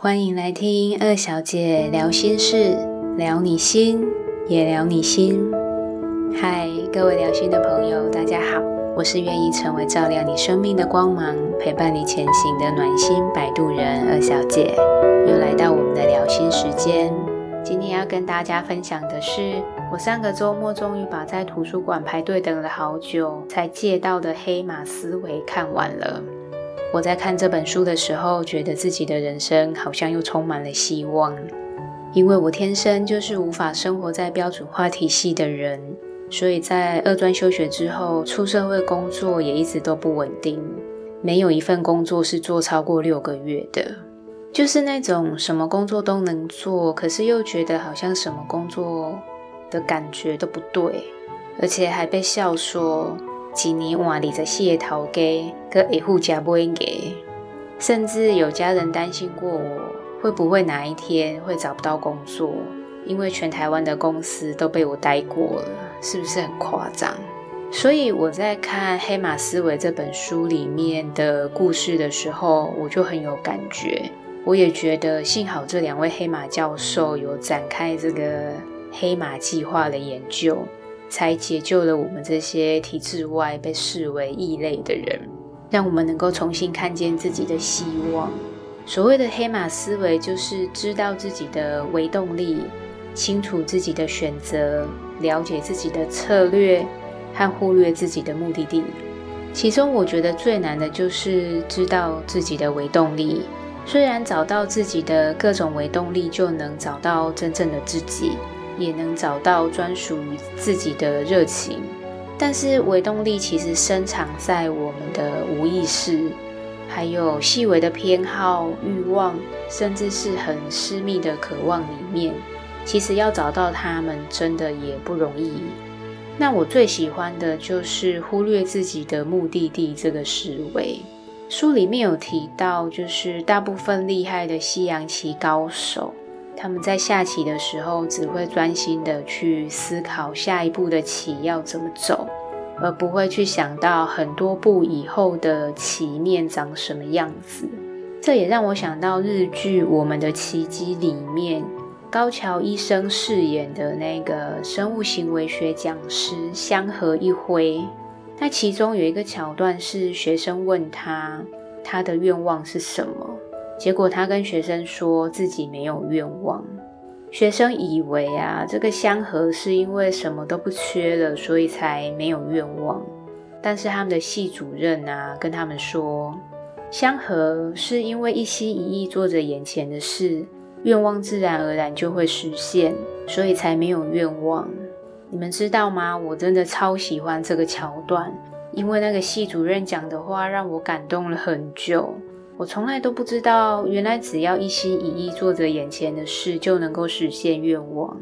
欢迎来听二小姐聊心事，聊你心也聊你心。嗨，各位聊心的朋友，大家好，我是愿意成为照亮你生命的光芒，陪伴你前行的暖心摆渡人二小姐。又来到我们的聊心时间，今天要跟大家分享的是，我上个周末终于把在图书馆排队等了好久才借到的《黑马思维》看完了。我在看这本书的时候，觉得自己的人生好像又充满了希望，因为我天生就是无法生活在标准化体系的人，所以在二专休学之后，出社会工作也一直都不稳定，没有一份工作是做超过六个月的，就是那种什么工作都能做，可是又觉得好像什么工作的感觉都不对，而且还被笑说。几年换二十四个头家，搁会付加不应给，甚至有家人担心过我会不会哪一天会找不到工作，因为全台湾的公司都被我待过了，是不是很夸张？所以我在看《黑马思维》这本书里面的故事的时候，我就很有感觉。我也觉得幸好这两位黑马教授有展开这个黑马计划的研究。才解救了我们这些体制外被视为异类的人，让我们能够重新看见自己的希望。所谓的黑马思维，就是知道自己的微动力，清楚自己的选择，了解自己的策略，和忽略自己的目的地。其中，我觉得最难的就是知道自己的微动力。虽然找到自己的各种微动力，就能找到真正的自己。也能找到专属于自己的热情，但是微动力其实深藏在我们的无意识，还有细微的偏好、欲望，甚至是很私密的渴望里面。其实要找到它们，真的也不容易。那我最喜欢的就是忽略自己的目的地这个思维。书里面有提到，就是大部分厉害的西洋棋高手。他们在下棋的时候，只会专心的去思考下一步的棋要怎么走，而不会去想到很多步以后的棋面长什么样子。这也让我想到日剧《我们的奇迹》里面，高桥医生饰演的那个生物行为学讲师香河一辉。那其中有一个桥段是学生问他，他的愿望是什么？结果他跟学生说自己没有愿望，学生以为啊，这个香河是因为什么都不缺了，所以才没有愿望。但是他们的系主任啊，跟他们说，香河是因为一心一意做着眼前的事，愿望自然而然就会实现，所以才没有愿望。你们知道吗？我真的超喜欢这个桥段，因为那个系主任讲的话让我感动了很久。我从来都不知道，原来只要一心一意做着眼前的事，就能够实现愿望。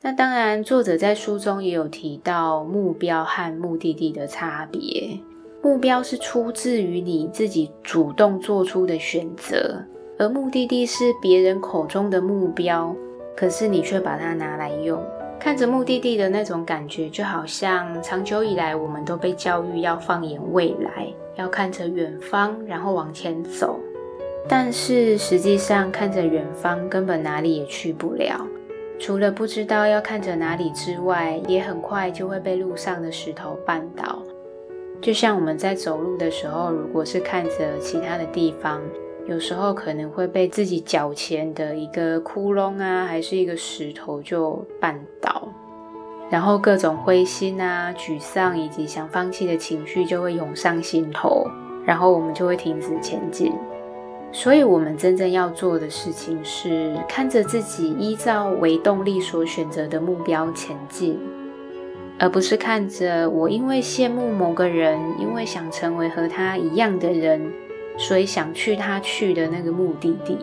那当然，作者在书中也有提到目标和目的地的差别。目标是出自于你自己主动做出的选择，而目的地是别人口中的目标，可是你却把它拿来用。看着目的地的那种感觉，就好像长久以来我们都被教育要放眼未来，要看着远方，然后往前走。但是实际上看着远方，根本哪里也去不了。除了不知道要看着哪里之外，也很快就会被路上的石头绊倒。就像我们在走路的时候，如果是看着其他的地方。有时候可能会被自己脚前的一个窟窿啊，还是一个石头就绊倒，然后各种灰心啊、沮丧以及想放弃的情绪就会涌上心头，然后我们就会停止前进。所以，我们真正要做的事情是看着自己依照为动力所选择的目标前进，而不是看着我因为羡慕某个人，因为想成为和他一样的人。所以想去他去的那个目的地。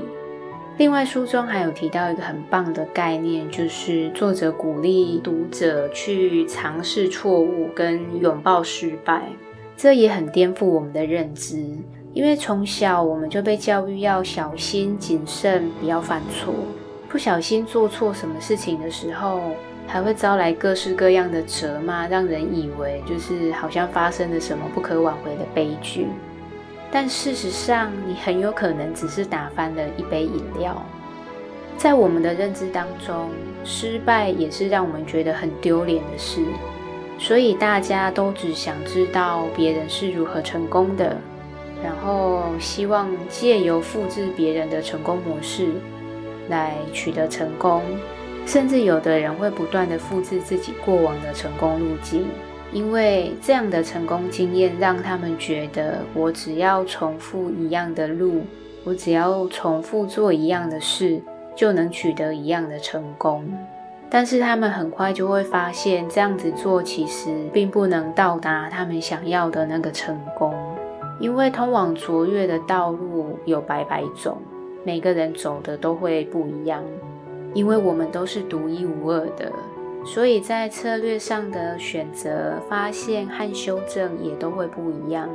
另外，书中还有提到一个很棒的概念，就是作者鼓励读者去尝试错误跟拥抱失败。这也很颠覆我们的认知，因为从小我们就被教育要小心谨慎，不要犯错。不小心做错什么事情的时候，还会招来各式各样的责骂，让人以为就是好像发生了什么不可挽回的悲剧。但事实上，你很有可能只是打翻了一杯饮料。在我们的认知当中，失败也是让我们觉得很丢脸的事，所以大家都只想知道别人是如何成功的，然后希望借由复制别人的成功模式来取得成功，甚至有的人会不断的复制自己过往的成功路径，因为这样的成功经验让他们觉得，我只要重复一样的路，我只要重复做一样的事。就能取得一样的成功，但是他们很快就会发现，这样子做其实并不能到达他们想要的那个成功，因为通往卓越的道路有百百种，每个人走的都会不一样，因为我们都是独一无二的，所以在策略上的选择、发现和修正也都会不一样，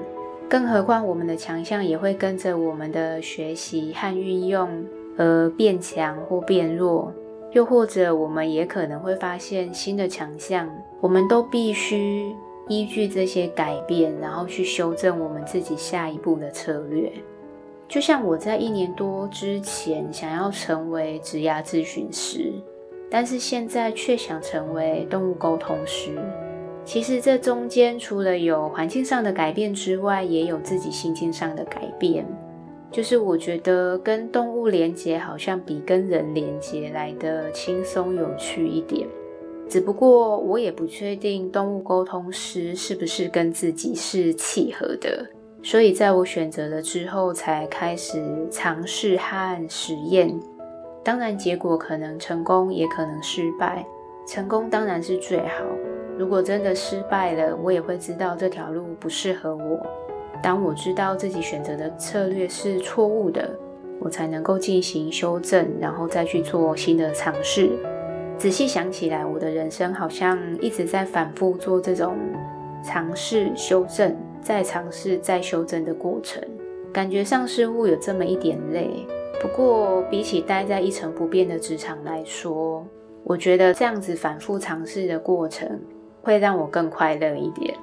更何况我们的强项也会跟着我们的学习和运用。而变强或变弱，又或者我们也可能会发现新的强项，我们都必须依据这些改变，然后去修正我们自己下一步的策略。就像我在一年多之前想要成为职涯咨询师，但是现在却想成为动物沟通师。其实这中间除了有环境上的改变之外，也有自己心境上的改变。就是我觉得跟动物连接好像比跟人连接来的轻松有趣一点，只不过我也不确定动物沟通师是不是跟自己是契合的，所以在我选择了之后才开始尝试和实验。当然，结果可能成功，也可能失败。成功当然是最好，如果真的失败了，我也会知道这条路不适合我。当我知道自己选择的策略是错误的，我才能够进行修正，然后再去做新的尝试。仔细想起来，我的人生好像一直在反复做这种尝试、修正、再尝试、再修正的过程，感觉上似乎有这么一点累。不过，比起待在一成不变的职场来说，我觉得这样子反复尝试的过程会让我更快乐一点。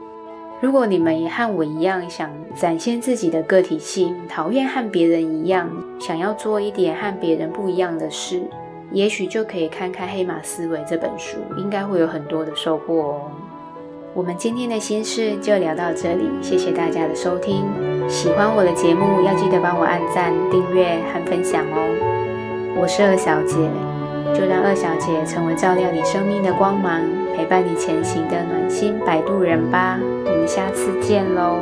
如果你们也和我一样想展现自己的个体性，讨厌和别人一样，想要做一点和别人不一样的事，也许就可以看看《黑马思维》这本书，应该会有很多的收获哦。我们今天的心事就聊到这里，谢谢大家的收听。喜欢我的节目，要记得帮我按赞、订阅和分享哦。我是二小姐，就让二小姐成为照亮你生命的光芒。陪伴你前行的暖心摆渡人吧，我们下次见喽。